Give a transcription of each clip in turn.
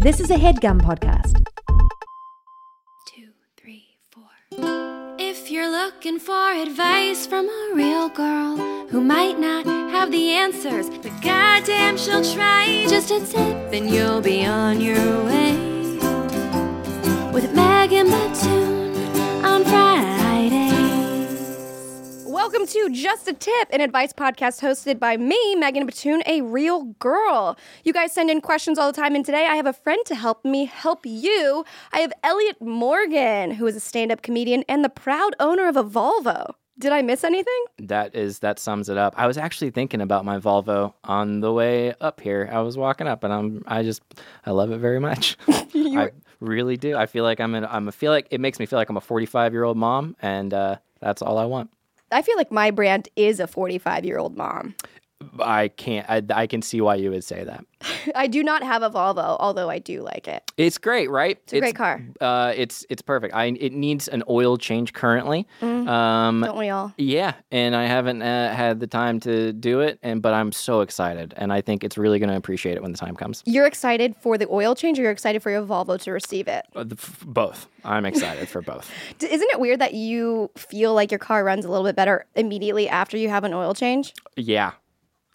This is a headgum podcast. two, three, four. If you're looking for advice from a real girl who might not have the answers, but goddamn she'll try, just a tip and you'll be on your way. With Megan Batoon Welcome to Just a Tip, an advice podcast hosted by me, Megan Batoon, a real girl. You guys send in questions all the time, and today I have a friend to help me help you. I have Elliott Morgan, who is a stand up comedian and the proud owner of a Volvo. Did I miss anything? That is that sums it up. I was actually thinking about my Volvo on the way up here. I was walking up, and I'm I just I love it very much. I really do. I feel like I'm in. I'm. I feel like it makes me feel like I'm a 45 year old mom, and uh, that's all I want. I feel like my brand is a 45 year old mom. I can't. I, I can see why you would say that. I do not have a Volvo, although I do like it. It's great, right? It's a great car. Uh, it's it's perfect. I it needs an oil change currently. Um, Don't we all? Yeah, and I haven't uh, had the time to do it, and but I'm so excited, and I think it's really going to appreciate it when the time comes. You're excited for the oil change or you're excited for your Volvo to receive it? Uh, the- f- both. I'm excited for both. Isn't it weird that you feel like your car runs a little bit better immediately after you have an oil change? Yeah.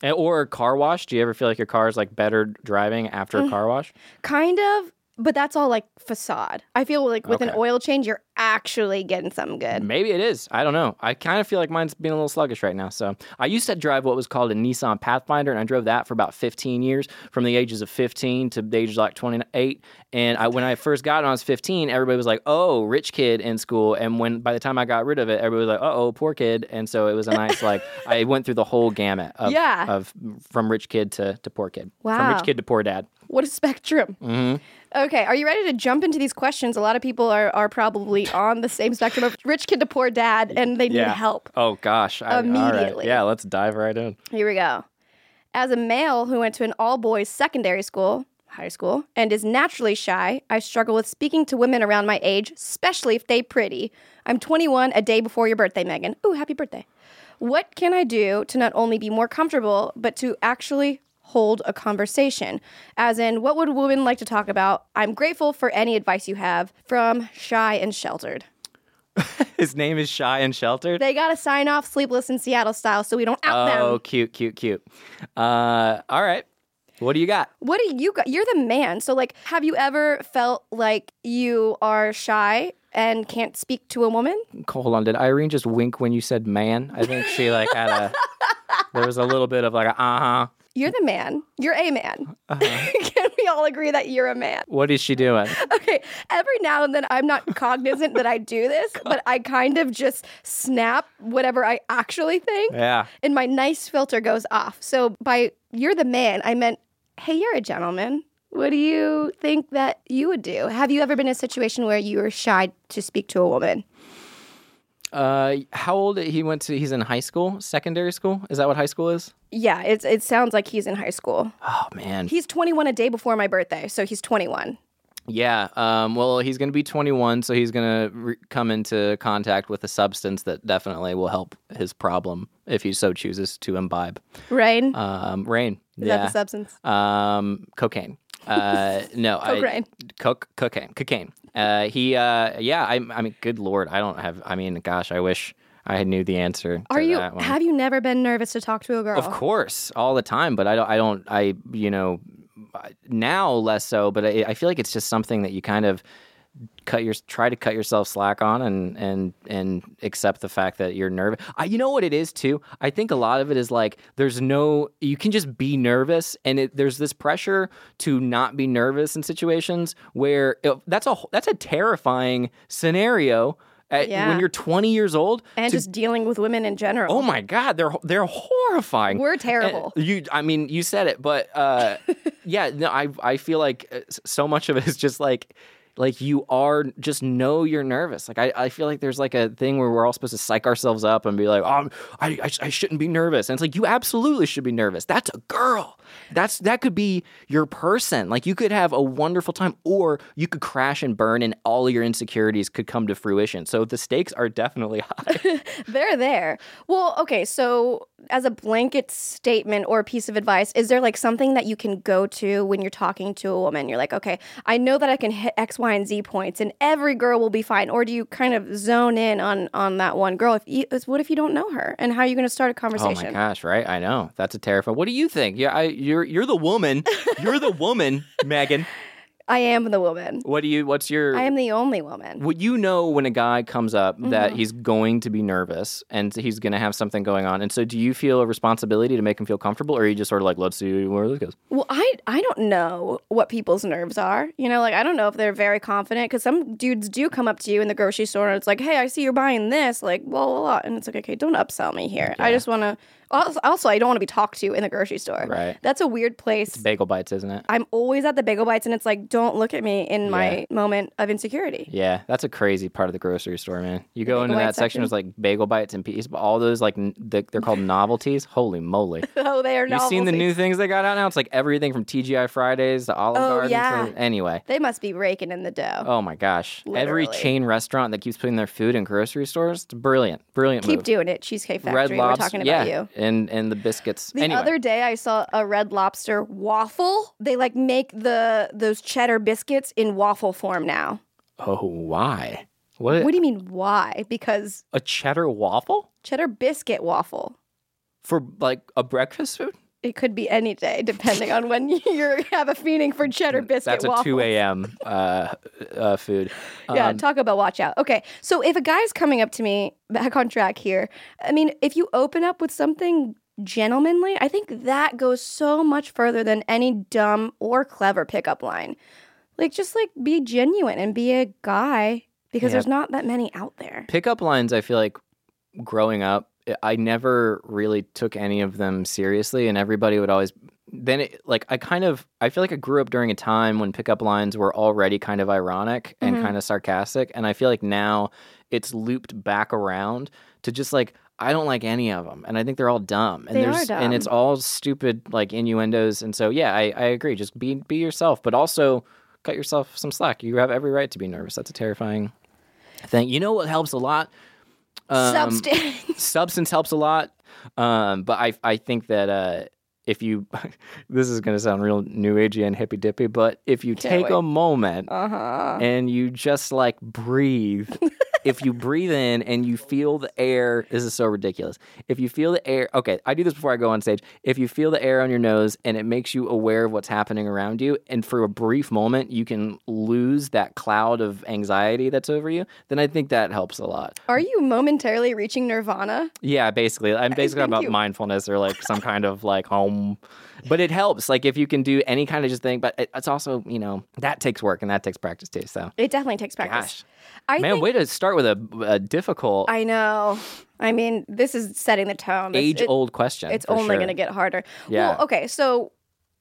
And- Or car wash. Do you ever feel like your car is like better driving after Mm. a car wash? Kind of, but that's all like facade. I feel like with an oil change, you're actually getting something good. Maybe it is. I don't know. I kind of feel like mine's being a little sluggish right now. So I used to drive what was called a Nissan Pathfinder, and I drove that for about 15 years, from the ages of 15 to the ages of like 28. And I, when I first got it, when I was 15, everybody was like, "Oh, rich kid in school." And when by the time I got rid of it, everybody was like, "Uh oh, poor kid." And so it was a nice like I went through the whole gamut of, Yeah. of from rich kid to, to poor kid, from Wow. rich kid to poor dad. What a spectrum. Mm-hmm. Okay, are you ready to jump into these questions? A lot of people are, are probably on the same spectrum of rich kid to poor dad, and they need help. Oh gosh. I, right. Immediately. Yeah, let's dive right in. Here we go. As a male who went to an all boys secondary school, high school, and is naturally shy, I struggle with speaking to women around my age, especially if they pretty. I'm 21, a day before your birthday, Megan. Ooh, happy birthday. What can I do to not only be more comfortable, but to actually hold a conversation? As in, what would women like to talk about? I'm grateful for any advice you have from Shy and Sheltered. His name is Shy and Sheltered. They got to sign off Sleepless in Seattle style so we don't out Oh, them. cute, cute, cute. Uh, all right. What do you got? What do you got? You're the man. So, like, have you ever felt like you are shy and can't speak to a woman? Hold on. Did Irene just wink when you said man? I think she like had a. there was a little bit of like a uh huh. You're the man. You're a man. Uh-huh. Can we all agree that you're a man? What is she doing? Okay. Every now and then, I'm not cognizant that I do this, but I kind of just snap whatever I actually think, Yeah. and my nice filter goes off. So, by you're the man, I meant, hey, you're a gentleman. What do you think that you would do? Have you ever been in a situation where you were shy to speak to a woman? Uh, how old he went to? He's in high school, secondary school. Is that what high school is? Yeah, it's, it sounds like he's in high school. Oh man. He's 21 a day before my birthday, so he's 21. Yeah. Um, well, he's going to be 21, so he's going to re- come into contact with a substance that definitely will help his problem if he so chooses to imbibe. Rain? Um, rain. Is yeah. that the substance? Um, cocaine. Uh, no, I, Cocaine. coke, cocaine, cocaine. Uh, he, uh, yeah. I, I mean, good lord, I don't have. I mean, gosh, I wish I knew the answer. Are to you? That one. Have you never been nervous to talk to a girl? Of course, all the time. But I don't. I don't. I you know, now less so. But I, I feel like it's just something that you kind of cut your try to cut yourself slack on and and and accept the fact that you're nervous. I, you know what it is too. I think a lot of it is like there's no you can just be nervous and it, there's this pressure to not be nervous in situations where it, that's a that's a terrifying scenario. At, Yeah. When you're 20 years old, and to just dealing with women in general. Oh my God, they're they're horrifying. We're terrible. And you, I mean, you said it, but uh, yeah, no, I I feel like uh, so much of it is just like like you are just know you're nervous. Like I, I feel like there's like a thing where we're all supposed to psych ourselves up and be like oh I, I, I shouldn't be nervous. And it's like you absolutely should be nervous. That's a girl. That's that could be your person. Like you could have a wonderful time or you could crash and burn and all your insecurities could come to fruition. So the stakes are definitely high. They're there. Well, okay, so as a blanket statement or piece of advice, is there like something that you can go to when you're talking to a woman? You're like, okay, I know that I can hit X, Y, and Z points, and every girl will be fine. Or do you kind of zone in on on that one girl? If you, what if you don't know her, and how are you going to start a conversation? Oh my gosh, right? I know. That's a terrifying. What do you think? Yeah, I, you're you're the woman. You're the woman, Megan. I am the woman. What do you what's your I am the only woman. Would you know when a guy comes up Mm-hmm. that he's going to be nervous and he's going to have something going on? And so, do you feel a responsibility to make him feel comfortable, or are you just sort of like, let's see where this goes? Well, I I don't know what people's nerves are. You know, like I don't know if they're very confident because some dudes do come up to you in the grocery store and it's like, hey, I see you're buying this, like blah blah blah, and it's like, okay, don't upsell me here. I just want to. Also, also, I don't want to be talked to in the grocery store. Right. That's a weird place. Bagel bites, isn't it? I'm always at the bagel bites, and it's like, don't look at me in my moment of insecurity. Yeah, that's a crazy part of the grocery store, man. You go into that section, it's like bagel bites and peas, but all those like n- the, they're called novelties. Holy moly! oh, they are You've seen the new things they got out now? It's like everything from TGI Fridays to Olive Oh, Garden. yeah. Anyway, They must be raking in the dough. oh my gosh! Every chain restaurant that keeps putting their food in grocery stores, it's brilliant, brilliant Keep move. doing it, Cheesecake Factory. Red We're Lobster, talking yeah, about you. And and the biscuits. The anyway, other day I saw a red lobster waffle. They like make the those cheddar biscuits in waffle form now. oh why? What, What do you mean why? Because a cheddar waffle cheddar biscuit waffle. for like a breakfast food? It could be any day depending on when you have a feeling for cheddar biscuit That's a waffle. two a.m. Uh, uh, food. Yeah, talk about watch out. Okay, so if a guy's coming up to me, back on track here, I mean, if you open up with something gentlemanly, I think that goes so much further than any dumb or clever pickup line. Like, just like be genuine and be a guy because Yeah. there's not that many out there. pickup lines i feel like growing up i never really took any of them seriously and everybody would always then it, like i kind of i feel like i grew up during a time when pickup lines were already kind of ironic and Mhm. kind of sarcastic and i feel like now it's looped back around to just like I don't like any of them, and I think they're all dumb. And They are there's and it's all stupid like innuendos. And so yeah, I, I agree. Just be be yourself, but also cut yourself some slack. You have every right to be nervous. That's a terrifying thing. You know what helps a lot? Um, Substance. substance helps a lot. Um, but I I think that uh, if you this is gonna sound real new agey and hippy dippy, but if you Can't take a moment Uh huh. and you just like breathe. if you breathe in and you feel the air, this is so ridiculous. If you feel the air, okay, I do this before I go on stage. If you feel the air on your nose and it makes you aware of what's happening around you, and for a brief moment you can lose that cloud of anxiety that's over you, then I think that helps a lot. Are you momentarily reaching nirvana? Yeah, basically. I'm uh, basically about you- mindfulness or like some kind of like home. But it helps. Like if you can do any kind of just thing, but it, it's also, you know, that takes work and that takes practice too. So, It definitely takes practice. gosh. I Man, think, way to start with a, a difficult I know. I mean, this is setting the tone. Age it- old question. it's only sure. going to get harder. Yeah. Well, okay, so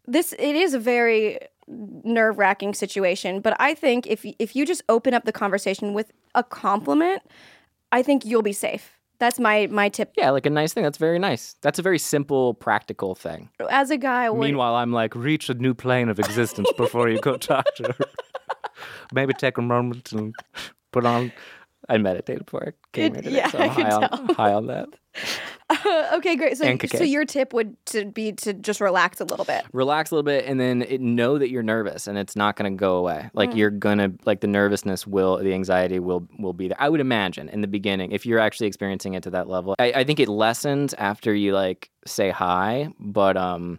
this it is a very nerve wracking situation, but I think if if you just open up the conversation with a compliment, I think you'll be safe. That's my my tip. Yeah, like a nice thing. That's very nice. That's a very simple, practical thing. As a guy, what, Meanwhile, I'm like, reach a new plane of existence before you go talk to her. Maybe take a moment and put on. I meditated before I came It- here today, yeah, so I'm high on, tell. high on that. okay, great. So so your tip would to be to just relax a little bit. relax a little bit and then it, know that you're nervous and it's not going to go away Mm. like you're gonna like the nervousness will the anxiety will will be there i would imagine in the beginning if you're actually experiencing it to that level i, I think it lessens after you like say hi but um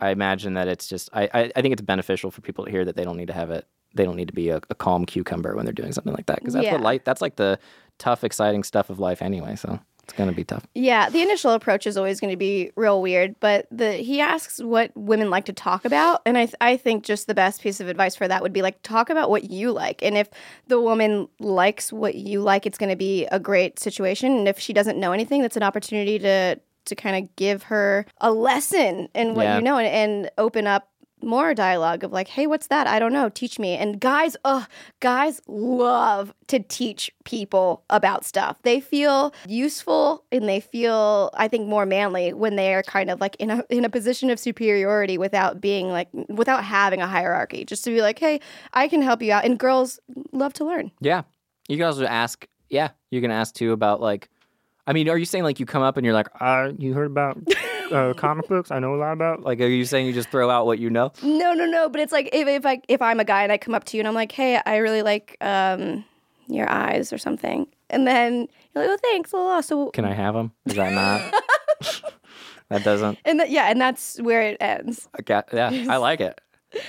i imagine that it's just I, I i think it's beneficial for people to hear that they don't need to have it they don't need to be a, a calm cucumber when they're doing something like that because that's Yeah. what life that's like the tough exciting stuff of life anyway so it's gonna be tough Yeah, the initial approach is always going to be real weird, but the he asks what women like to talk about, and I th- I think just the best piece of advice for that would be like talk about what you like, and if the woman likes what you like, it's going to be a great situation, and if she doesn't know anything, that's an opportunity to to kind of give her a lesson in what Yeah. you know and, and open up more dialogue of like, hey, what's that? I don't know. Teach me. And guys, ugh, guys love to teach people about stuff. They feel useful and they feel, I think, more manly when they are kind of like in a in a position of superiority without being like without having a hierarchy. Just to be like, hey, I can help you out. And girls love to learn. Yeah. You can also ask, yeah, you can ask too about like, I mean, are you saying like you come up and you're like, uh, you heard about uh, comic books? I know a lot about. Like, are you saying you just throw out what you know? No, no, no. But it's like if if I if I'm a guy and I come up to you and I'm like, hey, I really like um your eyes or something, and then you're like, oh, thanks, la, la, la. So Can I have them? Is that not? that doesn't. and th- yeah, and that's where it ends. Okay, yeah, I like it.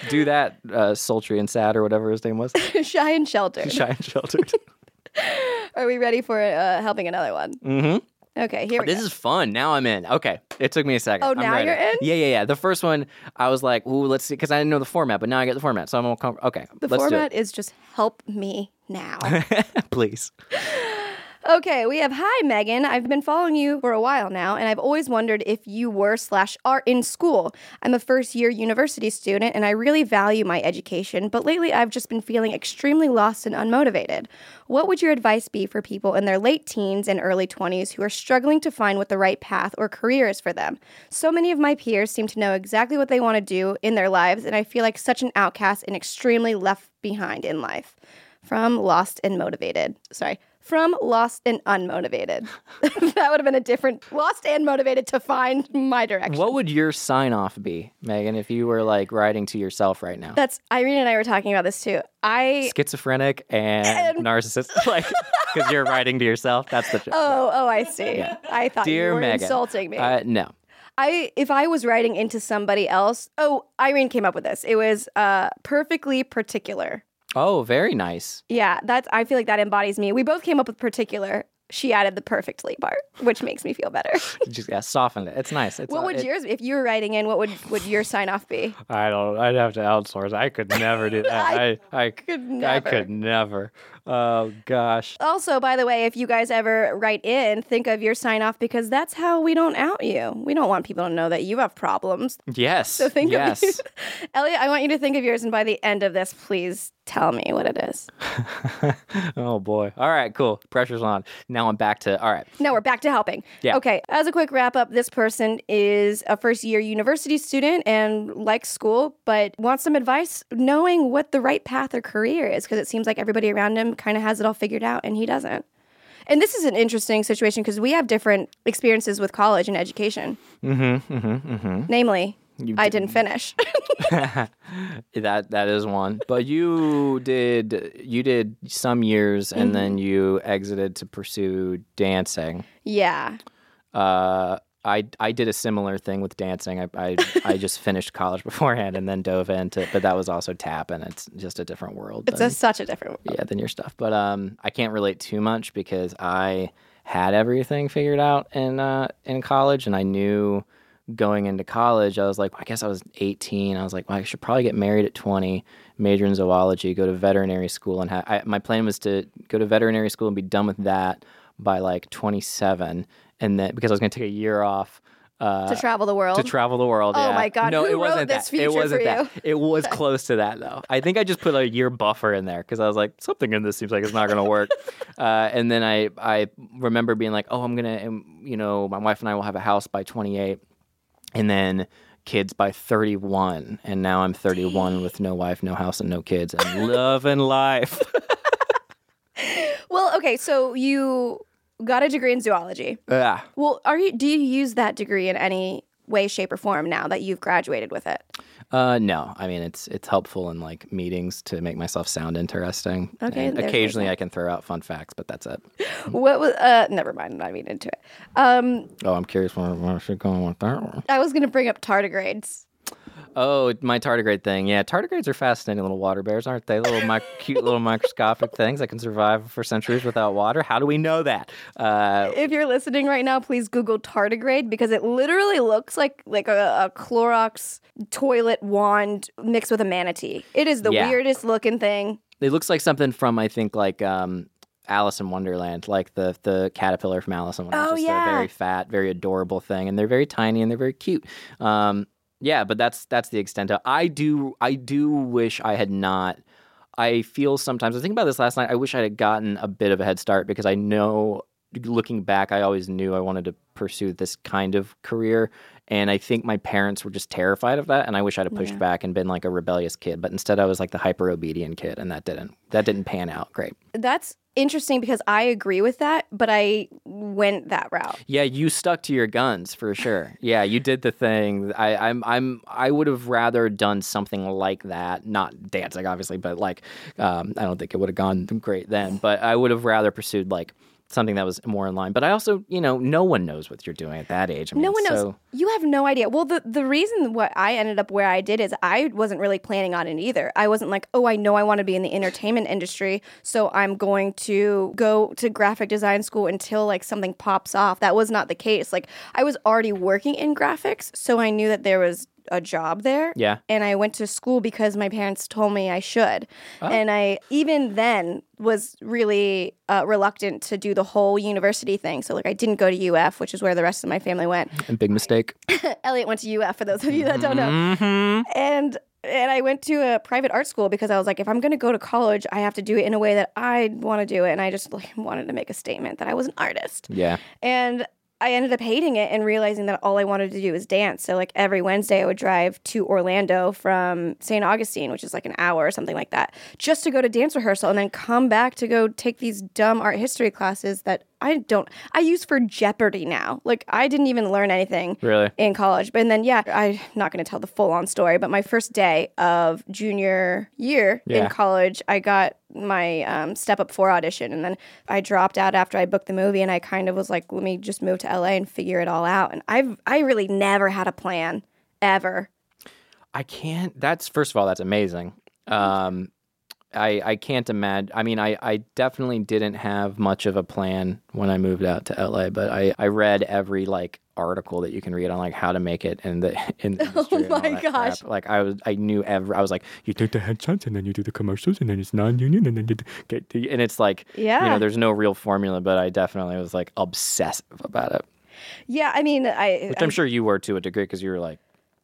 Do that, uh, sultry and sad or whatever his name was. Shy and sheltered. Shy and sheltered. Are we ready for uh, helping another one? mm-hmm. Okay, here oh, we This go. is fun. Now I'm in. Okay, it took me a second. Oh, I'm now ready. you're in? Yeah, yeah, yeah. The first one, I was like, "Ooh, let's see," because I didn't know the format, but now I get the format, so I'm all com- okay. the format is just help me now. please. Okay, we have Hi Megan. I've been following you for a while now, and I've always wondered if you were slash are in school. I'm a first year university student, and I really value my education, but lately I've just been feeling extremely lost and unmotivated. What would your advice be for people in their late teens and early 20s who are struggling to find what the right path or career is for them? So many of my peers seem to know exactly what they want to do in their lives, and I feel like such an outcast and extremely left behind in life. From Lost and Motivated. Sorry. From Lost and Unmotivated. that would have been a different Lost and Motivated to find my direction. What would your sign off be, Megan, if you were like writing to yourself right now? That's Irene and I were talking about this too. I Schizophrenic and, And- narcissist, like because you're writing to yourself. That's the. Oh, oh, I see. I thought Dear you were Megan, insulting me. Uh, no. I if I was writing into somebody else, oh, Irene came up with this. It was uh perfectly particular. Oh, very nice. Yeah, that's I feel like that embodies me. We both came up with particular. She added the perfectly part, which makes me feel better. Just yeah, softened it. It's nice. It's, what uh, would it- yours if you were writing in, what would would your sign off be? I don't. I'd have to outsource. I could never do that. I, I, could I could never. Oh gosh. Also, by the way, if you guys ever write in, think of your sign off because that's how we don't out you. We don't want people to know that you have problems. Yes. So think yes. of Elliott, I want you to think of yours and by the end of this, please tell me what it is. oh boy. All right. Cool. Pressure's on. Now I'm back to. All right. Now we're back to helping. Yeah. Okay. As a quick wrap up, this person is a first year university student and likes school, but wants some advice knowing what the right path or career is because it seems like everybody around him kind of has it all figured out and he doesn't. And this is an interesting situation because we have different experiences with college and education. Mm-hmm. Mm-hmm. mm-hmm. Namely, I didn't finish. That that is one. But you did you did some years and Mm-hmm. then you exited to pursue dancing. yeah. Uh, I I did a similar thing with dancing. I I, I just finished college beforehand and then dove into, but that was also tap, and it's just a different world. It's than- a, such a different yeah than your stuff. But um, I can't relate too much because I had everything figured out in uh in college, and I knew going into college, I was like, I guess I was 18. I was like, well, I should probably get married at 20, major in zoology, go to veterinary school, and ha- I, my plan was to go to veterinary school and be done with that by like 27, and then because I was going to take a year off. Uh, to travel the world. to travel the world. Oh yeah. my God, No, who it wasn't that. it wasn't that. It was close to that though. I think I just put a year buffer in there because I was like, something in this seems like it's not going to work. uh, and then I I remember being like, oh, I'm gonna, um, you know, my wife and I will have a house by 28, and then kids by 31, and now I'm 31 with no wife, no house, and no kids, and loving life. well, okay, so you got a degree in zoology. yeah. Well, are you? Do you use that degree in any way, shape, or form now that you've graduated with it? Uh, no, I mean it's it's helpful in like meetings to make myself sound interesting. Okay, occasionally. I can throw out fun facts, but that's it. What was? Uh, never mind. I'm not even into it. Um, Oh, I'm curious where, where I should go with that one. I was gonna bring up tardigrades. Oh, my tardigrade thing. Yeah, tardigrades are fascinating little water bears, aren't they? Little mic- cute little microscopic things that can survive for centuries without water. How do we know that? Uh, If you're listening right now, please Google tardigrade because it literally looks like like a, a Clorox toilet wand mixed with a manatee. It is the Yeah. weirdest looking thing. it looks like something from I think like um, Alice in Wonderland, like the the caterpillar from Alice in Wonderland. Oh, It's just yeah. a very fat, very adorable thing, and they're very tiny and they're very cute. Um, yeah, but that's that's the extent of. I do I do wish I had not. I feel sometimes. I think about this last night. I wish I had gotten a bit of a head start because I know, looking back, I always knew I wanted to pursue this kind of career, and I think my parents were just terrified of that. And I wish I'd have pushed Yeah. back and been like a rebellious kid, but instead I was like the hyper obedient kid, and that didn't that didn't pan out great. That's interesting because I agree with that, but I went that route. Yeah, you stuck to your guns for sure. Yeah, you did the thing. I, I'm, I'm, I would have rather done something like that. Not dancing, obviously, but like, um, I don't think it would have gone great then. But I would have rather pursued like something that was more in line. But I also, you know, no one knows what you're doing at that age. I mean, No one knows. so- You have no idea. Well, the the reason what I ended up where I did is I wasn't really planning on it either. I wasn't like, oh, I know I want to be in the entertainment industry, so I'm going to go to graphic design school until like something pops off. That was not the case. Like I was already working in graphics, so I knew that there was a job there. Yeah. And I went to school because my parents told me I should. Oh. And I even then was really uh, reluctant to do the whole university thing. So like I didn't go to UF, which is where the rest of my family went. a big mistake. Elliott went to UF for those of you that don't know. Mhm. And and I went to a private art school because I was like, if I'm going to go to college, I have to do it in a way that I want to do it. And I just like, wanted to make a statement that I was an artist. Yeah. And I ended up hating it and realizing that all I wanted to do was dance. So like every Wednesday, I would drive to Orlando from St. Augustine, which is like an hour or something like that, just to go to dance rehearsal and then come back to go take these dumb art history classes that I don't. I use for Jeopardy now. Like I didn't even learn anything Really? in college. But then, yeah, I'm not going to tell the full on story, but my first day of junior year Yeah. in college, I got my um, step up four audition. And then I dropped out after I booked the movie. And I kind of was like, let me just move to LA and figure it all out. And I've, I really never had a plan ever. I can't. That's first of all, that's amazing. Um, I I can't imagine. I mean, I I definitely didn't have much of a plan when I moved out to LA, but I I read every like article that you can read on like how to make it in the in the oh industry. and all my that crap. gosh. Like I was I knew every. I was like, you take the headshots and then you do the commercials and then it's non-union and then you get the and it's like you Yeah. know there's no real formula, but I definitely was like obsessive about it, Yeah. I mean, I, which I'm sure you were to a degree because you were like.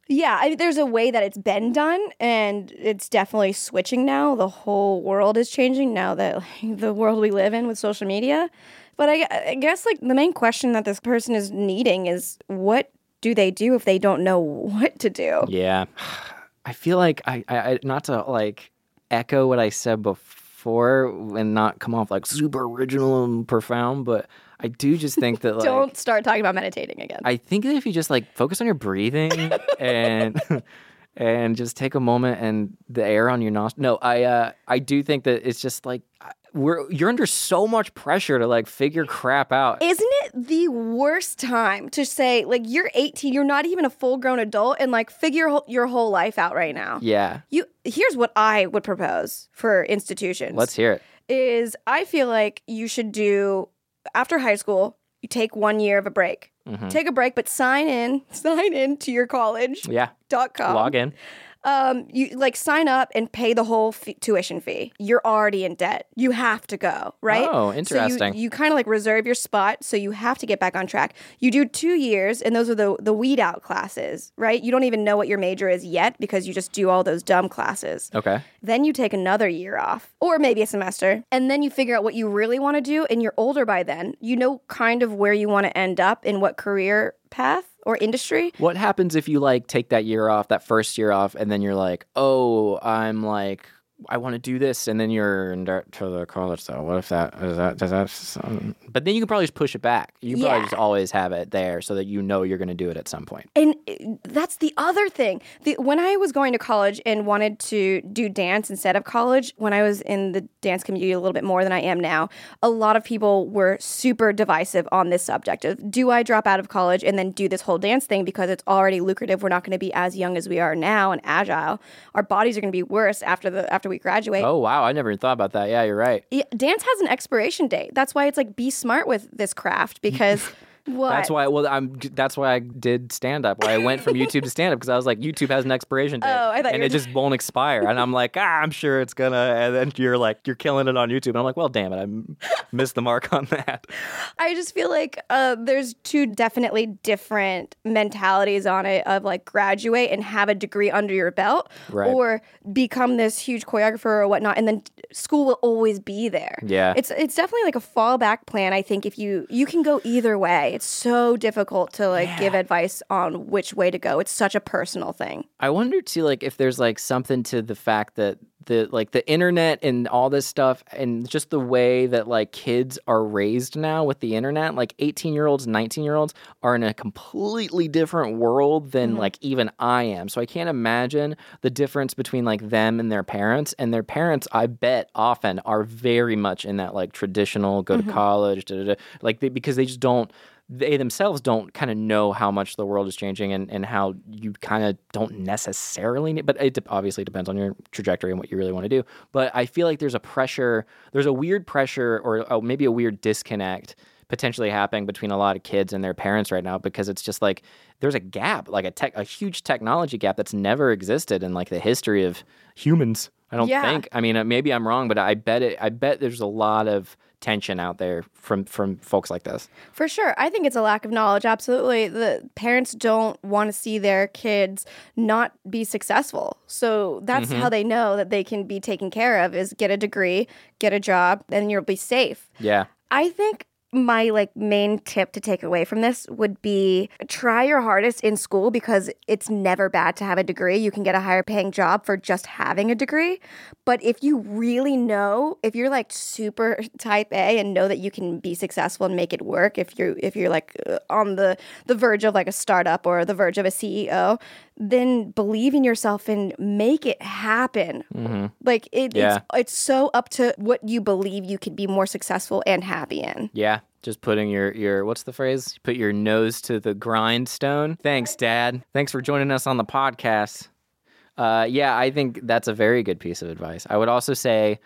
Yeah, I, there's a way that it's been done, and it's definitely switching now. The whole world is changing now that like, the world we live in with social media. But I, I guess like the main question that this person is needing is what do they do if they don't know what to do? Yeah. I feel like I, I not to like echo what I said before and not come off like super original and profound, but I do just think that like don't start talking about meditating again. I think that if you just like focus on your breathing and and just take a moment and the air on your nostrils. No, I uh I do think that it's just like we're you're under so much pressure to like figure crap out. Isn't it the worst time to say like you're 18, you're not even a full grown adult, and like figure your whole life out right now? yeah. You here's what I would propose for institutions. Let's hear it. is I feel like you should do after high school, you take one year of a break. Mhm. Take a break, but sign in, sign in to your college Yeah. dot com. Log in. Um, you like sign up and pay the whole fee- tuition fee. You're already in debt. You have to go, right? Oh, So interesting. you, you kind of like reserve your spot, so you have to get back on track. You do two years, and those are the the weed out classes, right? You don't even know what your major is yet because you just do all those dumb classes. Okay. Then you take another year off, or maybe a semester, and then you figure out what you really want to do. And you're older by then. You know kind of where you want to end up in what career path or industry. What happens if you like take that year off, that first year off, and then you're like, oh, I'm like, I want to do this, and then you're to the college. though. what if that is that does that? sound- But then you can probably just push it back. You can probably just always have it there so that you know you're going to do it at some point. And uh, that's the other thing. The, when I was going to college and wanted to do dance instead of college, when I was in the dance community a little bit more than I am now, a lot of people were super divisive on this subject of do I drop out of college and then do this whole dance thing because it's already lucrative? We're not going to be as young as we are now and agile. Our bodies are going to be worse after the after we graduate. Oh wow, I never even thought about that. Yeah, you're right. Yeah, dance has an expiration date. That's why it's like be smart with this craft because What? That's why. Well, I'm. That's why I did stand up. Why I went from YouTube to stand up because I was like, YouTube has an expiration date, Oh, I thought and it just won't expire. And I'm like, ah, I'm sure it's gonna. And then you're like, you're killing it on YouTube, and I'm like, well, damn it, I missed the mark on that. I just feel like uh, there's two definitely different mentalities on it of like graduate and have a degree under your belt Right. or become this huge choreographer or whatnot and then school will always be there. Yeah. It's it's definitely like a fallback plan I think if you you can go either way. It's so difficult to like give advice on which way to go. It's such a personal thing. I wonder too, like if there's like something to the fact that the like the internet and all this stuff and just the way that like kids are raised now with the internet, like 18 year olds, 19 year olds are in a completely different world than mm-hmm. like even I am. So I can't imagine the difference between like them and their parents. And their parents, I bet, often are very much in that like traditional go to mm-hmm. college, da, da, da, like they, because they just don't they themselves don't kind of know how much the world is changing and, and how you kind of don't necessarily need, but it obviously depends on your trajectory and what you really want to do. But I feel like there's a pressure, there's a weird pressure or oh, maybe a weird disconnect potentially happening between a lot of kids and their parents right now because it's just like there's a gap, like a tech, a huge technology gap that's never existed in like the history of humans. I don't Yeah. think. I mean, uh, maybe I'm wrong, but I bet it. I bet there's a lot of tension out there from from folks like this. For sure. I think it's a lack of knowledge. Absolutely. The parents don't want to see their kids not be successful. So that's Mm-hmm. how they know that they can be taken care of is get a degree, get a job, and you'll be safe. Yeah. I think my like main tip to take away from this would be try your hardest in school because it's never bad to have a degree. You can get a higher paying job for just having a degree. But if you really know, if you're like super type A and know that you can be successful and make it work, if you're if you're like uh, on the the verge of like a startup or the verge of a CEO, then believe in yourself and make it happen. Like it, Yeah. it's it's so up to what you believe you could be more successful and happy in. Yeah, just putting your your what's the phrase? Put your nose to the grindstone. Thanks, Dad. Thanks for joining us on the podcast. Uh, yeah, I think that's a very good piece of advice. I would also say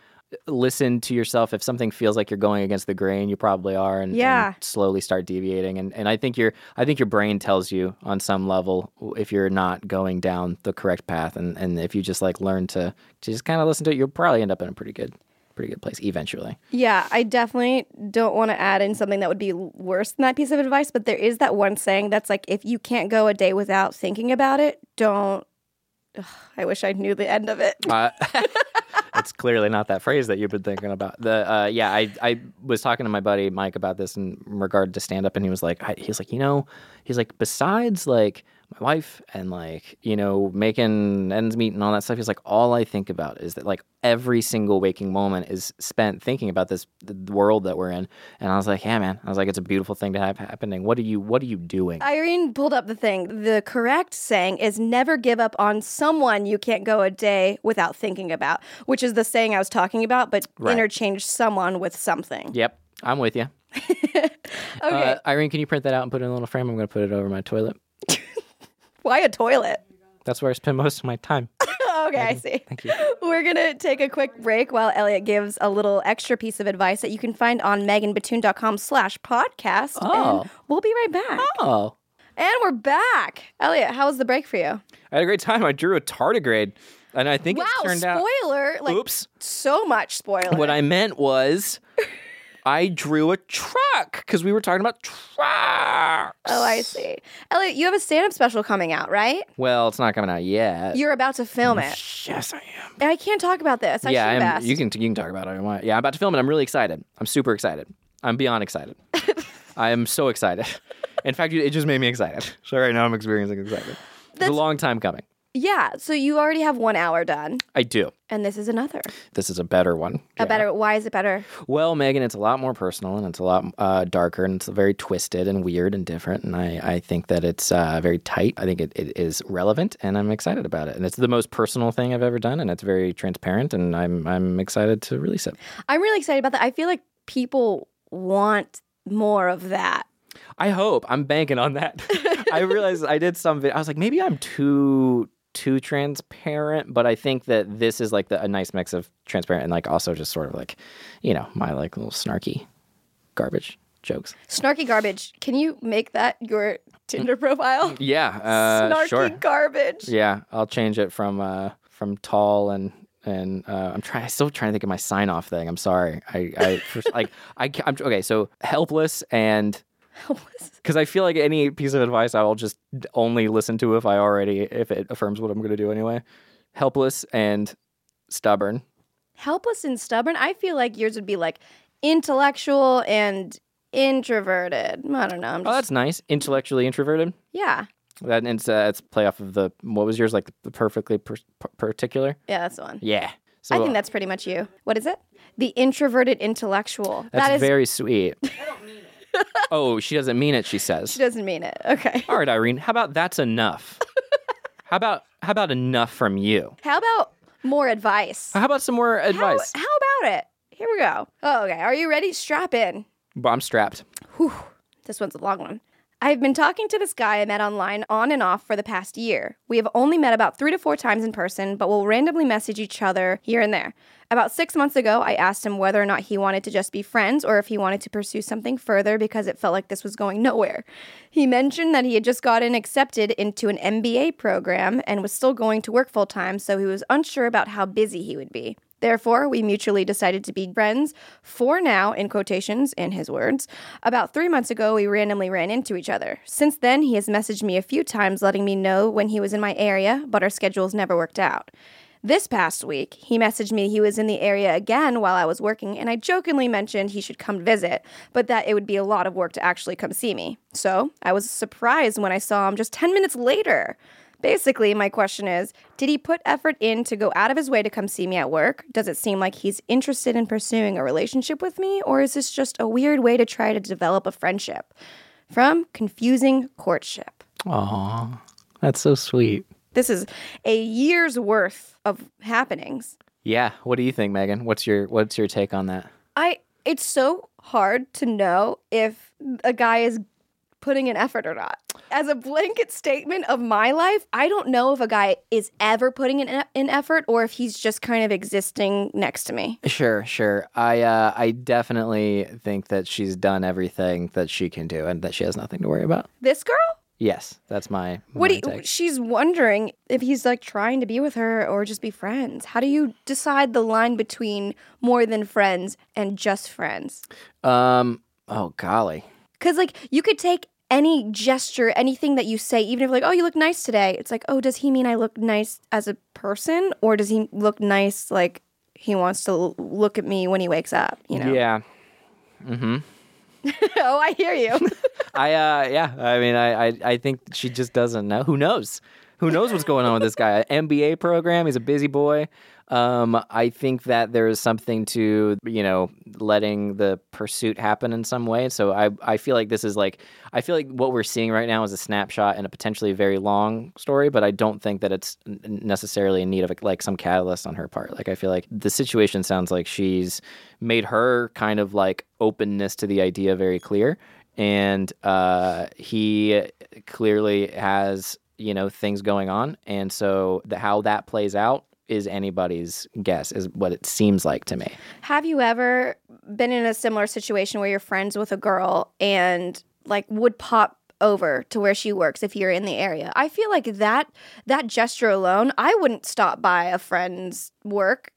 listen to yourself if something feels like you're going against the grain you probably are and, and Yeah. slowly start deviating and, and i think your i think your brain tells you on some level if you're not going down the correct path and, and if you just like learn to, to just kind of listen to it you'll probably end up in a pretty good pretty good place eventually Yeah, I definitely don't want to add in something that would be worse than that piece of advice, but there is that one saying that's like if you can't go a day without thinking about it, don't. Ugh, I wish I knew the end of it. Uh, it's clearly not that phrase that you've been thinking about. The uh, yeah, I I was talking to my buddy Mike about this in regard to stand up, and he was like, I, he's like, you know, he's like, besides like my wife and like you know making ends meet and all that stuff, he's like, all I think about is that like every single waking moment is spent thinking about this the world that we're in. And I was like, yeah, man, I was like, it's a beautiful thing to have happening. What are you What are you doing? Irene pulled up the thing. The correct saying is never give up on someone you can't go a day without thinking about, which is the saying I was talking about, but Right. interchange someone with something. yep, I'm with you. Okay. Uh, Irene, can you print that out and put it in a little frame? I'm going to put it over my toilet. Why a toilet? That's where I spend most of my time. okay, I see. Thank you. We're going to take a quick break while Elliott gives a little extra piece of advice that you can find on meganbatoon.com slash podcast. Oh. And we'll be right back. Oh. And we're back. Elliott, how was the break for you? I had a great time. I drew a tardigrade, and I think Wow, it turned out. spoiler. Like, Oops. so much spoiler. What I meant was, I drew a truck because we were talking about trucks. Oh, I see. Elliott, you have a stand up special coming out, right? Well, it's not coming out yet. You're about to film it. yes, I am. And I can't talk about this. I yeah, should have I'm, asked. you can you can talk about it. if you want. Yeah, I'm about to film it. I'm really excited. I'm super excited. I'm beyond excited. I am so excited. In fact, it just made me excited. So right now I'm experiencing excitement. It's a That's- long time coming. Yeah, so you already have one hour done, I do. and this is another. This is a better one. A better. Why is it better? Well, Megan, it's a lot more personal and it's a lot uh, darker and it's very twisted and weird and different. And I, I think that it's uh, very tight. I think it, it is relevant and I'm excited about it. And it's the most personal thing I've ever done and it's very transparent and I'm, I'm excited to release it. I'm really excited about that. I feel like people want more of that. I hope. I'm banking on that. I realized I did some vid- I was like, maybe I'm too too transparent, but I think that this is like the, a nice mix of transparent and like also just sort of like, you know, my like little snarky garbage. jokes. Snarky garbage. Can you make that your Tinder profile? Yeah, uh, Snarky sure. garbage. Yeah, I'll change it from uh, from tall and and uh, I'm trying. I'm still trying to think of my sign off thing. I'm sorry. I I like I I'm, okay. So helpless and. because I feel like any piece of advice I will just only listen to if I already if it affirms what I'm going to do anyway. Helpless and stubborn. Helpless and stubborn. I feel like yours would be like intellectual and introverted. I don't know. I'm Oh, just, that's nice. Intellectually introverted. yeah. That it's uh, it's play off of the what was yours like the perfectly per- per- particular. Yeah, that's the one. Yeah. So I think that's pretty much you. What is it? The introverted intellectual. that's that is. very sweet. oh, she doesn't mean it. She says. she doesn't mean it. Okay. All right, Irene. How about that's enough? how about how about enough from you? How about more advice? How about some more advice? how about it? Here we go. Oh, okay. Are you ready? Strap in. Well, I'm strapped. Whew. This one's a long one. I've been talking to this guy I met online on and off for the past year. We have only met about three to four times in person, but we'll randomly message each other here and there. About six months ago, I asked him whether or not he wanted to just be friends or if he wanted to pursue something further because it felt like this was going nowhere. He mentioned that he had just gotten accepted into an MBA program and was still going to work full time, so he was unsure about how busy he would be. Therefore, we mutually decided to be friends for now, in quotations, in his words. About three months ago, we randomly ran into each other. Since then, he has messaged me a few times letting me know when he was in my area, but our schedules never worked out. This past week, he messaged me he was in the area again while I was working, and I jokingly mentioned he should come visit, but that it would be a lot of work to actually come see me. So I was surprised when I saw him just 10 minutes later. Basically, my question is Did he put effort in to go out of his way to come see me at work? Does it seem like he's interested in pursuing a relationship with me? Or is this just a weird way to try to develop a friendship? From Confusing Courtship. Aw, that's so sweet. This is a year's worth of happenings. Yeah. What do you think, Megan? What's your what's your take on that? I it's so hard to know if a guy is putting in effort or not. As a blanket statement of my life, I don't know if a guy is ever putting in in effort or if he's just kind of existing next to me. Sure, sure. I uh, I definitely think that she's done everything that she can do, and that she has nothing to worry about. This girl? Yes, that's my. What do you, she's wondering if he's like trying to be with her or just be friends. How do you decide the line between more than friends and just friends? Um. Oh golly. Because, like, you could take any gesture, anything that you say, even if, like, oh, you look nice today. It's like, oh, does he mean I look nice as a person? Or does he look nice, like, he wants to l- look at me when he wakes up, you know? Yeah. Mm. Oh, I hear you. I uh yeah. I mean, I, I I think she just doesn't know. Who knows? Who knows what's going on with this guy? An MBA program. He's a busy boy. Um, I think that there is something to you know letting the pursuit happen in some way. So I I feel like this is like I feel like what we're seeing right now is a snapshot and a potentially very long story, but I don't think that it's necessarily in need of like some catalyst on her part. Like I feel like the situation sounds like she's made her kind of like openness to the idea very clear and uh, he clearly has you know things going on and so the, how that plays out is anybody's guess is what it seems like to me Have you ever been in a similar situation where you're friends with a girl and, like, would pop over to where she works if you're in the area? I feel like that that gesture alone, I wouldn't stop by a friend's work.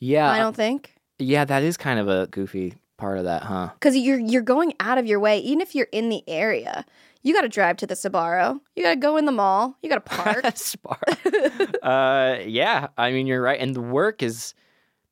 yeah I don't think. yeah that is kind of a goofy part of that huh because you're you're going out of your way even if you're in the area you got to drive to the Sbarro. You got to go in the mall. You got to park. Spar. uh, yeah, I mean you're right, and the work is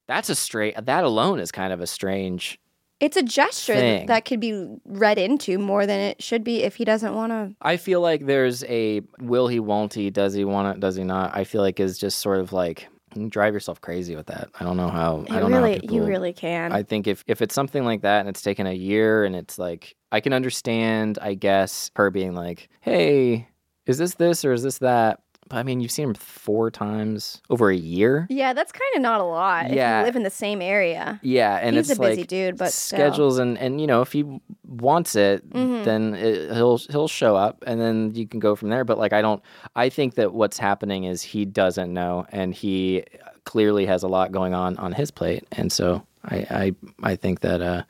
that's a straight. That alone is kind of a strange. it's a gesture Thing. that could be read into more than it should be if he doesn't want to. I feel like there's a will he, won't he, does he want it, does he not? I feel like is just sort of like you can drive yourself crazy with that. I don't know how. I don't know. really, How people, you really can. I think if if it's something like that and it's taken a year and it's like I can understand, I guess, her being like, "Hey, is this this or is this that?" But I mean, you've seen him four times over a year. yeah, that's kind of not a lot. Yeah. if you live in the same area. Yeah, and He's it's a busy like dude, but still. schedules and and you know if he wants it, Mhm. then it, he'll he'll show up, and then you can go from there. But like I don't, I think that what's happening is he doesn't know, and he clearly has a lot going on on his plate, and so I I I think that uh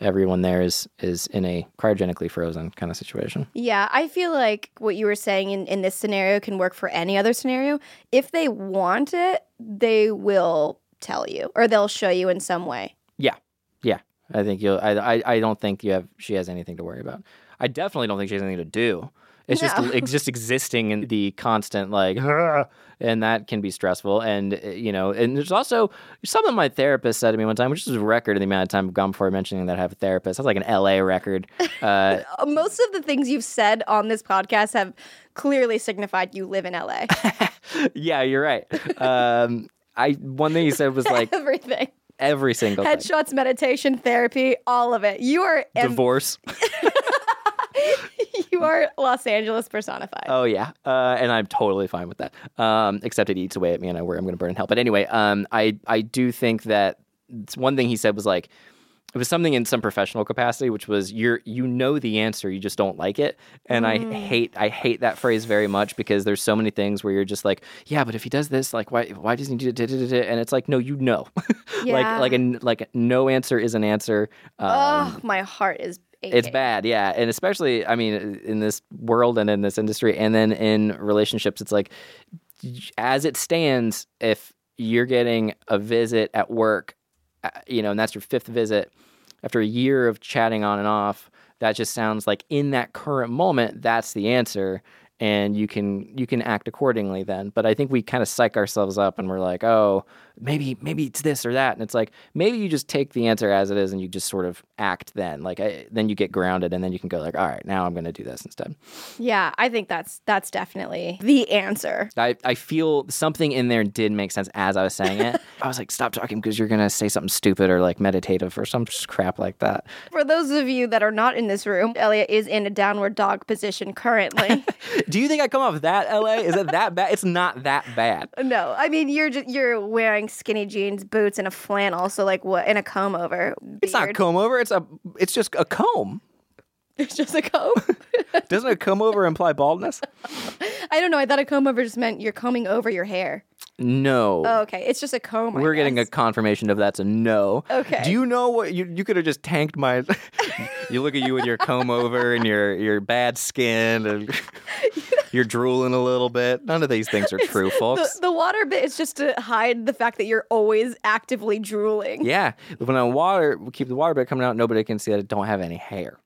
everyone there is is in a cryogenically frozen kind of situation. Yeah, I feel like what you were saying in, in this scenario can work for any other scenario. If they want it, they will tell you or they'll show you in some way. Yeah, yeah. I think you'll. I, I I don't think you have. She has anything to worry about. I definitely don't think she has anything to do. It's just it's just existing in the constant like, and that can be stressful. And uh, you know, and there's also something my therapist said to me one time, which is a record in the amount of time I've gone before mentioning that I have a therapist. That's like an LA record. Uh, Most of the things you've said on this podcast have clearly signified you live in LA. yeah, you're right. Um, I one thing he said was like Everything. every single thing. Headshots, meditation, therapy, all of it. You are em- Divorce. you are Los Angeles personified. Oh yeah, uh, and I'm totally fine with that. Um, except it eats away at me, and I worry I'm going to burn in hell. But anyway, um, I I do think that one thing he said was like it was something in some professional capacity, which was you're you know the answer, you just don't like it, and I hate I hate that phrase very much because there's so many things where you're just like, yeah, but if he does this, like why why doesn't he do da? And it's like, no, you know, Yeah. like like a like a no answer is an answer. Um, oh, my heart is it's bad, yeah, and especially I mean in this world and in this industry, and then in relationships, it's like as it stands, if you're getting a visit at work, uh, you know, and that's your fifth visit after a year of chatting on and off, that just sounds like in that current moment, that's the answer. And you can you can act accordingly then, but I think we kind of psych ourselves up and we're like, oh, maybe maybe it's this or that, and it's like maybe you just take the answer as it is and you just sort of act then, like I, then you get grounded and then you can go like, all right, now I'm going to do this instead. Yeah, I think that's that's definitely the answer. I, I feel something in there did make sense as I was saying it. I was like, stop talking because you're going to say something stupid or like meditative or some crap like that. For those of you that are not in this room, Elliott is in a downward dog position currently. Do you think I come off that LA? Is it that bad? It's not that bad. no, I mean you're just you're wearing skinny jeans, boots, and a flannel. So like what? And a comb over. It's not beard. comb over. It's a. It's just a comb. It's just a comb. Doesn't a comb over imply baldness? I don't know. I thought a comb over just meant you're combing over your hair. No. Oh, okay. It's just a comb. I We're getting a guess. confirmation of that's a no. Okay. Do you know what you you could have just tanked my? you look at you with your comb over and your your bad skin and you're drooling a little bit. None of these things are true, the, folks. the water bit is just to hide the fact that you're always actively drooling. Yeah, when I water we keep the water bit coming out, nobody can see that I don't have any hair.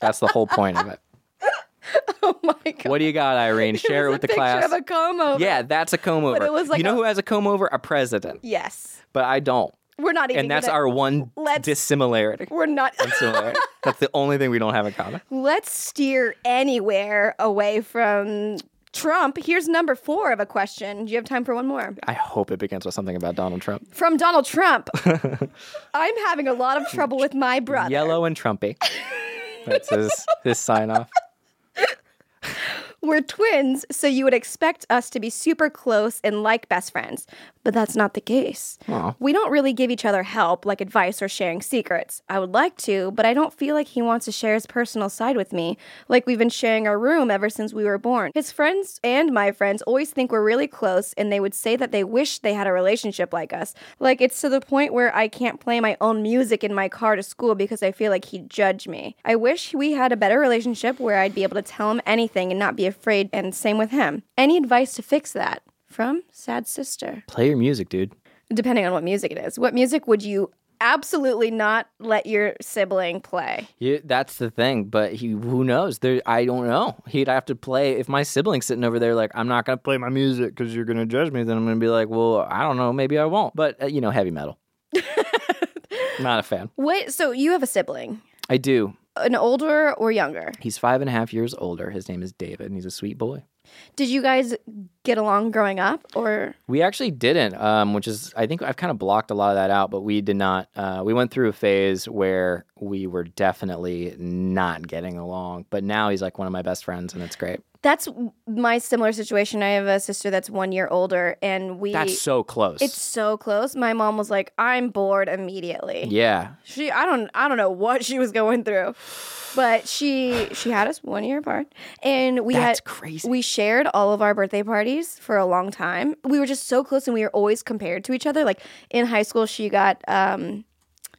That's the whole point of it. Oh my god. What do you got, Irene? Share it was with the class. of a comb over. yeah, that's a comb over. But it was like you know a- who has a comb over? A president. Yes. But I don't. We're not even. And that's gonna- our one dissimilarity. We're not. Similarity. that's the only thing we don't have in common. Let's steer anywhere away from Trump. Here's number four of a question. Do you have time for one more? I hope it begins with something about Donald Trump. From Donald Trump. I'm having a lot of trouble with my brother. Yellow and Trumpy. That's his his sign off. We're twins, so you would expect us to be super close and like best friends. But that's not the case. We don't really give each other help, like advice or sharing secrets. I would like to, but I don't feel like he wants to share his personal side with me, like we've been sharing our room ever since we were born. His friends and my friends always think we're really close, and they would say that they wish they had a relationship like us. Like it's to the point where I can't play my own music in my car to school because I feel like he'd judge me. I wish we had a better relationship where I'd be able to tell him anything and not be afraid, and same with him. Any advice to fix that? From Sad Sister Play your music, dude. depending on what music it is. What music would you absolutely not let your sibling play? Yeah, that's the thing. But he, who knows? There, I don't know. He'd have to play. If my sibling's sitting over there, like, I'm not gonna play my music because you're gonna judge me, then I'm gonna be like, well, I don't know. Maybe I won't. But uh, you know, heavy metal. not a fan. Wait, so you have a sibling, I do. An older or younger? He's five and a half years older. His name is David, and he's a sweet boy. Did you guys get along growing up, or We actually didn't, um, which is I think I've kind of blocked a lot of that out. But we did not. Uh, we went through a phase where we were definitely not getting along. But now he's like one of my best friends, and it's great. That's my similar situation? I have a sister that's one year older, and we. That's so close. it's so close. My mom was like, "I'm bored immediately." yeah. She, I don't, I don't know what she was going through, but she, she had us one year apart, and we That's had crazy. We shared all of our birthday parties for a long time. We were just so close, and we were always compared to each other. Like in high school, she got um,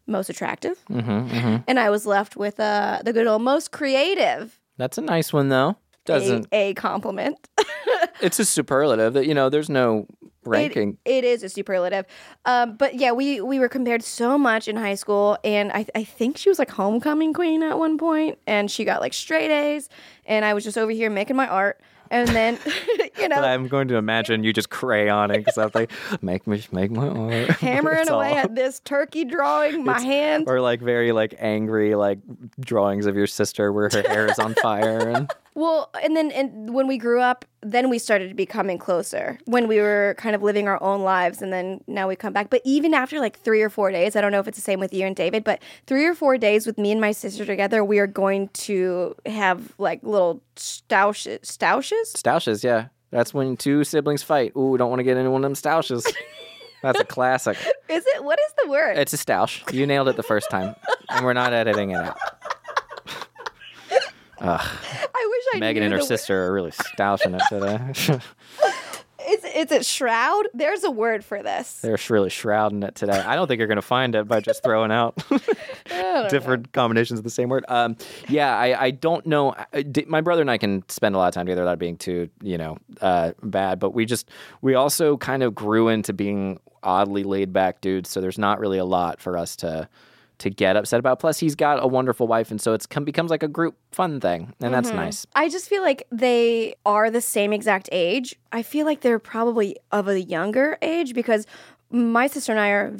most attractive, Mm-hmm, and I was left with uh, the good old most creative. That's a nice one though. Doesn't a, a compliment. it's a superlative that you know? There's no It- ranking. it is a superlative. Um, but yeah, we we were compared so much in high school, and I I think she was like homecoming queen at one point, and she got like straight A's, and I was just over here making my art, and then you know But I'm going to imagine you just crayoning something. make me make my art. hammering away all- at this turkey drawing, my hand. Or like very like angry like drawings of your sister where her hair is on fire and Well, and then and when we grew up, then we started becoming closer when we were kind of living our own lives, and then now we come back. But even after like three or four days, I don't know if it's the same with you and David, but three or four days with me and my sister together, we are going to have like little stoushes. Stoushes? stoushes. Yeah, that's when two siblings fight. Ooh, don't want to get into one of them stoushes. That's a classic. Is it? What is the word? It's a stoush. You nailed it the first time, and we're not editing it out. Ugh, I wish I Megan and her the word. sister are really stoushing it today. Is, is it shroud? There's a word for this. They're really shrouding it today. I don't think you're going to find it by just throwing out different combinations of the same word. Um, yeah, I, I don't know. I- My brother and I can spend a lot of time together without being too, you know, uh, bad. But we just we also kind of grew into being oddly laid back dudes. So there's not really a lot for us to to get upset about. Plus, he's got a wonderful wife, and so it's come becomes like a group fun thing, and that's mm-hmm. nice. I just feel like they are the same exact age. I feel like they're probably of a younger age because my sister and I are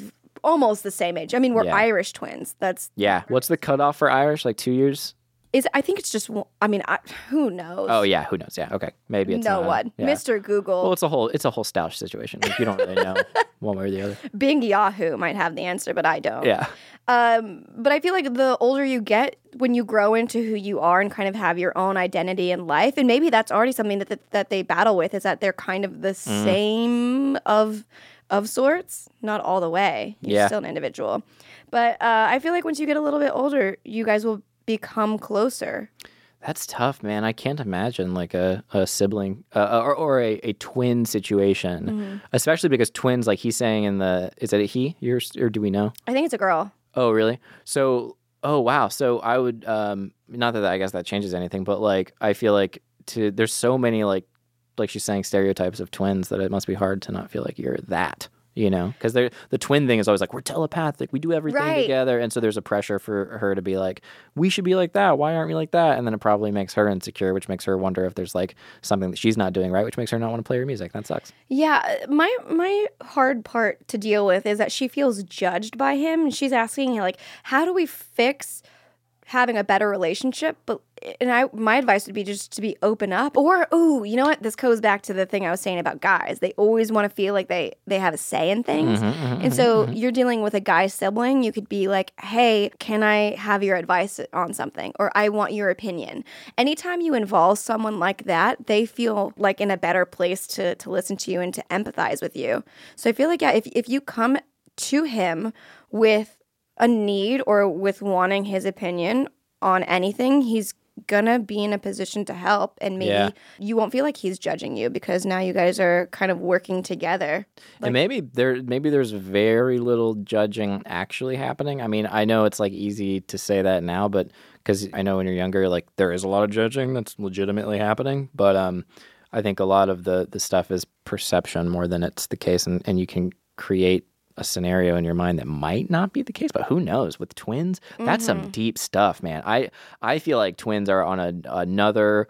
almost the same age. I mean, we're Yeah. Irish twins. That's Yeah. What's the cutoff for Irish? Like two years? Is. I think it's just. I mean, I, who knows? Oh yeah. Who knows? Yeah. Okay. Maybe it's no not. one. Yeah. Mr. Google, Well, it's a whole it's a whole stoush situation. Like, you don't really know one way or the other. Bing Yahoo might have the answer, but I don't. Yeah. Um, but I feel like the older you get, when you grow into who you are and kind of have your own identity in life, and maybe that's already something that that, that they battle with is that they're kind of the Mm. same of of sorts, not all the way. You're Yeah. still an individual, but uh, I feel like once you get a little bit older, you guys will become closer. That's tough, man. I can't imagine like a, a sibling uh, or, or a, a twin situation, Mm-hmm. especially because twins, like he's saying in the, is it a he? Yours or do we know? I think it's a girl. Oh, really? So, oh wow. So I would, um, not that I guess that changes anything, but like I feel like to there's so many like, like she's saying stereotypes of twins that it must be hard to not feel like you're that. You know, because the twin thing is always like we're telepathic, we do everything Right. together, and so there's a pressure for her to be like, we should be like that. Why aren't we like that? And then it probably makes her insecure, which makes her wonder if there's like something that she's not doing right, which makes her not want to play her music. That sucks. Yeah, my my hard part to deal with is that she feels judged by him, and she's asking like, how do we fix having a better relationship? But and I my advice would be just to be open up, or ooh, you know what? This goes back to the thing I was saying about guys. They always want to feel like they they have a say in things, mm-hmm, mm-hmm, and mm-hmm, so you're dealing with a guy sibling. You could be like, hey, can I have your advice on something, or I want your opinion. Anytime you involve someone like that, they feel like in a better place to to listen to you and to empathize with you. So I feel like yeah, if if you come to him with a need or with wanting his opinion on anything, he's gonna be in a position to help and maybe Yeah. you won't feel like he's judging you because now you guys are kind of working together. and maybe there maybe there's very little judging actually happening. I mean, I know it's like easy to say that now, but because I know when you're younger, like there is a lot of judging that's legitimately happening. But um, I think a lot of the the stuff is perception more than it's the case, and and you can create a scenario in your mind that might not be the case, but who knows? With twins, that's some mm-hmm. deep stuff, man. I I feel like twins are on a another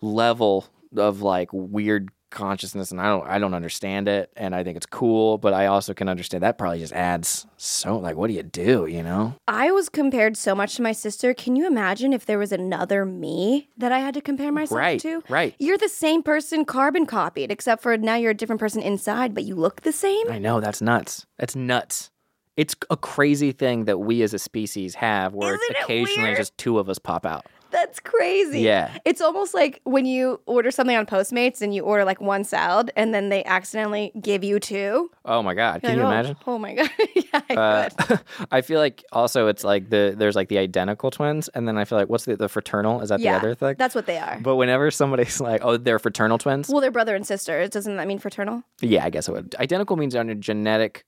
level of like weird consciousness and I don't I don't understand it and I think it's cool but I also can understand that probably just adds so like what do you do you know I was compared so much to my sister. Can you imagine if there was another me that I had to compare myself Right, to? right. You're the same person carbon copied, except for now you're a different person inside, but you look the same. I know that's nuts that's nuts it's a crazy thing that we as a species have where Isn't it occasionally weird? just two of us pop out That's crazy. Yeah. It's almost like when you order something on Postmates and you order like one salad and then they accidentally give you two. oh my god can You're you like, oh, imagine Oh my god. yeah, I Uh, could. I feel like also it's like the there's like the identical twins and then I feel like what's the, the fraternal is that Yeah, the other thing that's what they are. but whenever somebody's like oh they're fraternal twins well, they're brother and sister. Doesn't that mean fraternal? Yeah, I guess it would. Identical means on a genetic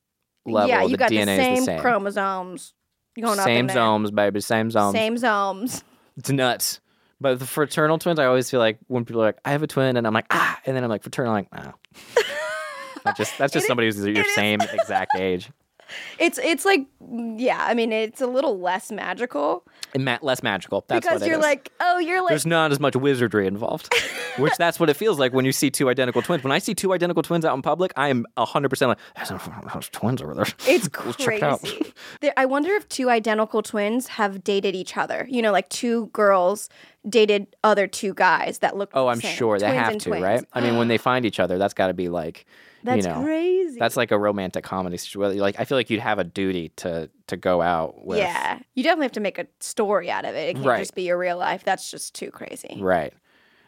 level. yeah, you the got DNA the same, the same. chromosomes going up same in there. baby. Same zomes. Same zomes. It's nuts. But the fraternal twins, I always feel like when people are like, "I have a twin," and I'm like, "Ah," and then I'm like, "Fraternal," I'm like, "No." That's just that's just It is- somebody who's your same exact age. It's it's like yeah, I mean it's a little less magical ma- less magical. That's because what you're is. like, oh, you're like There's not as much wizardry involved, which that's what it feels like when you see two identical twins. When I see two identical twins out in public, I am 100% like, there's, twins over there. It's check it out. crazy. I wonder if two identical twins have dated each other. You know, like two girls dated other two guys that look. Oh, I'm same. sure they Twins have to, twins. right? I mean, when they find each other, that's got to be like, That's you know, crazy. that's like a romantic comedy situation. Like, I feel like you'd have a duty to to go out with. yeah. You definitely have to make a story out of it. It can't Right. just be your real life. That's just too crazy. Right.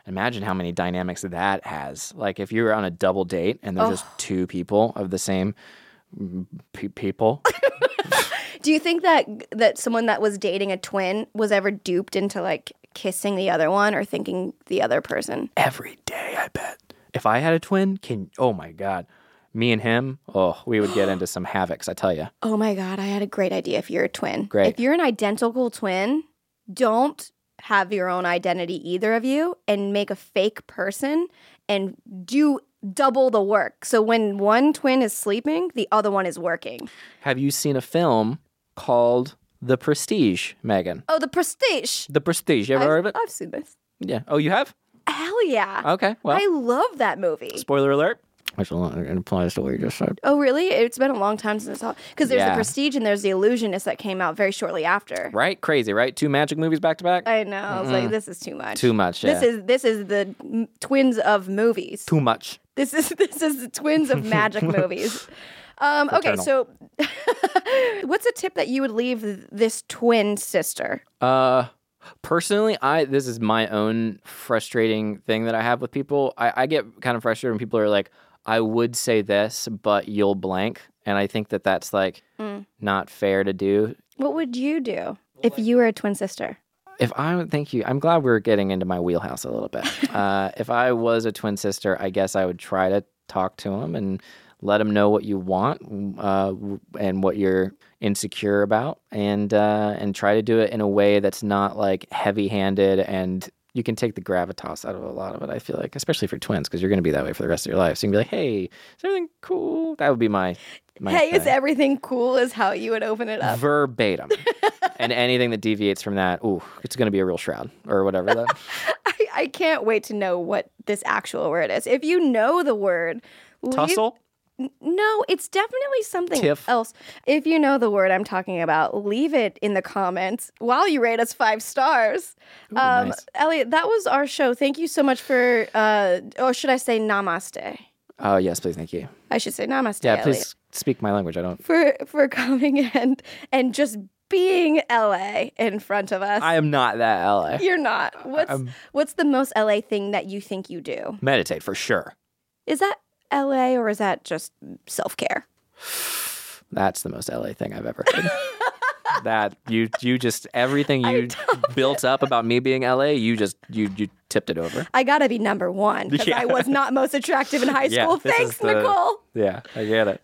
Imagine how many dynamics that has. Like if you're on a double date and there's just oh. two people of the same pe- people. Do you think that that someone that was dating a twin was ever duped into like kissing the other one or thinking the other person? every day, I bet. If I had a twin, can oh my god, me and him, oh, we would get into some havocs. I tell you. Oh my god, I had a great idea if you're a twin. Great. If you're an identical twin, don't have your own identity either of you and make a fake person and do double the work. So when one twin is sleeping, the other one is working. Have you seen a film called The Prestige, Megan? Oh, the prestige. The Prestige. You ever heard of it? I've seen this. Yeah. Oh, you have? Hell yeah. Okay. Well, I love that movie. spoiler alert. Which applies to what you just said. Oh, really? It's been a long time since I saw Because there's Yeah. the Prestige and there's the Illusionist that came out very shortly after. Right? Crazy, right? Two magic movies back to back. I know. I was like, this is too much. Too much. Yeah. This is this is the m- twins of movies. too much. This is this is the twins of magic movies. Um, okay, so what's a tip that you would leave this twin sister? Uh, personally, I this is my own frustrating thing that I have with people. I, I get kind of frustrated when people are like, "I would say this, but you'll blank," and I think that that's like Mm. not fair to do. What would you do if you were a twin sister? If I would thank you, I'm glad we're getting into my wheelhouse a little bit. uh, if I was a twin sister, I guess I would try to talk to him and let him know what you want uh, and what you're insecure about, and uh, and try to do it in a way that's not like heavy-handed and you can take the gravitas out of a lot of it. I feel like, especially for twins, because you're going to be that way for the rest of your life. So you can be like, "Hey, is everything cool?" That would be my my hey, is everything cool? Is how you would open it up. verbatim. and anything that deviates from that, ooh, it's going to be a real shroud or whatever. That I, I can't wait to know what this actual word is. If you know the word, tussle. No, it's definitely something Tiff. else. If you know the word I'm talking about, leave it in the comments while you rate us five stars. um, nice. Elliott, that was our show. Thank you so much for, uh, or should I say namaste? Oh yes, please, thank you. I should say namaste, Yeah, Elliott. please speak my language. I don't. For, for coming and, and just being LA in front of us. I am not that LA. You're not. What's, what's the most LA thing that you think you do? Meditate for sure. Is that LA or is that just self care? That's the most LA thing I've ever heard. that you you just everything you built up about me being LA, you just you you tipped it over. I gotta be number one because Yeah. I was not most attractive in high school. this Thanks, the- Nicole. Yeah, I get it.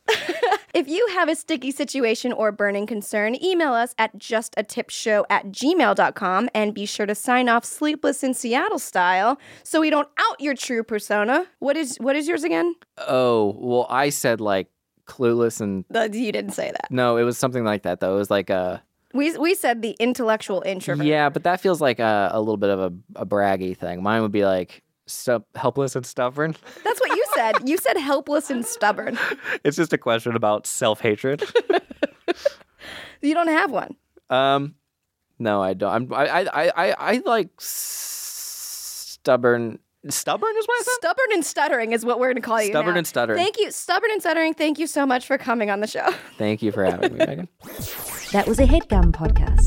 If you have a sticky situation or burning concern, email us at justatipshow at gmail.com and be sure to sign off Sleepless in Seattle style so we don't out your true persona. What is what is yours again? Oh well, I said like clueless and you didn't say that. no, it was something like that though. It was like a We, we said the intellectual introvert. yeah, but that feels like a, a little bit of a, a braggy thing. Mine would be like stu- helpless and stubborn. That's what you said. You said helpless and stubborn. it's just a question about self hatred. You don't have one. Um, no, I don't. I'm, I, I, I, I, I like s- stubborn. Stubborn is what I said. Stubborn and stuttering is what we're going to call you. Stubborn now. and stuttering. Thank you. Stubborn and stuttering. Thank you so much for coming on the show. Thank you for having me, Megan. That was a headgum podcast.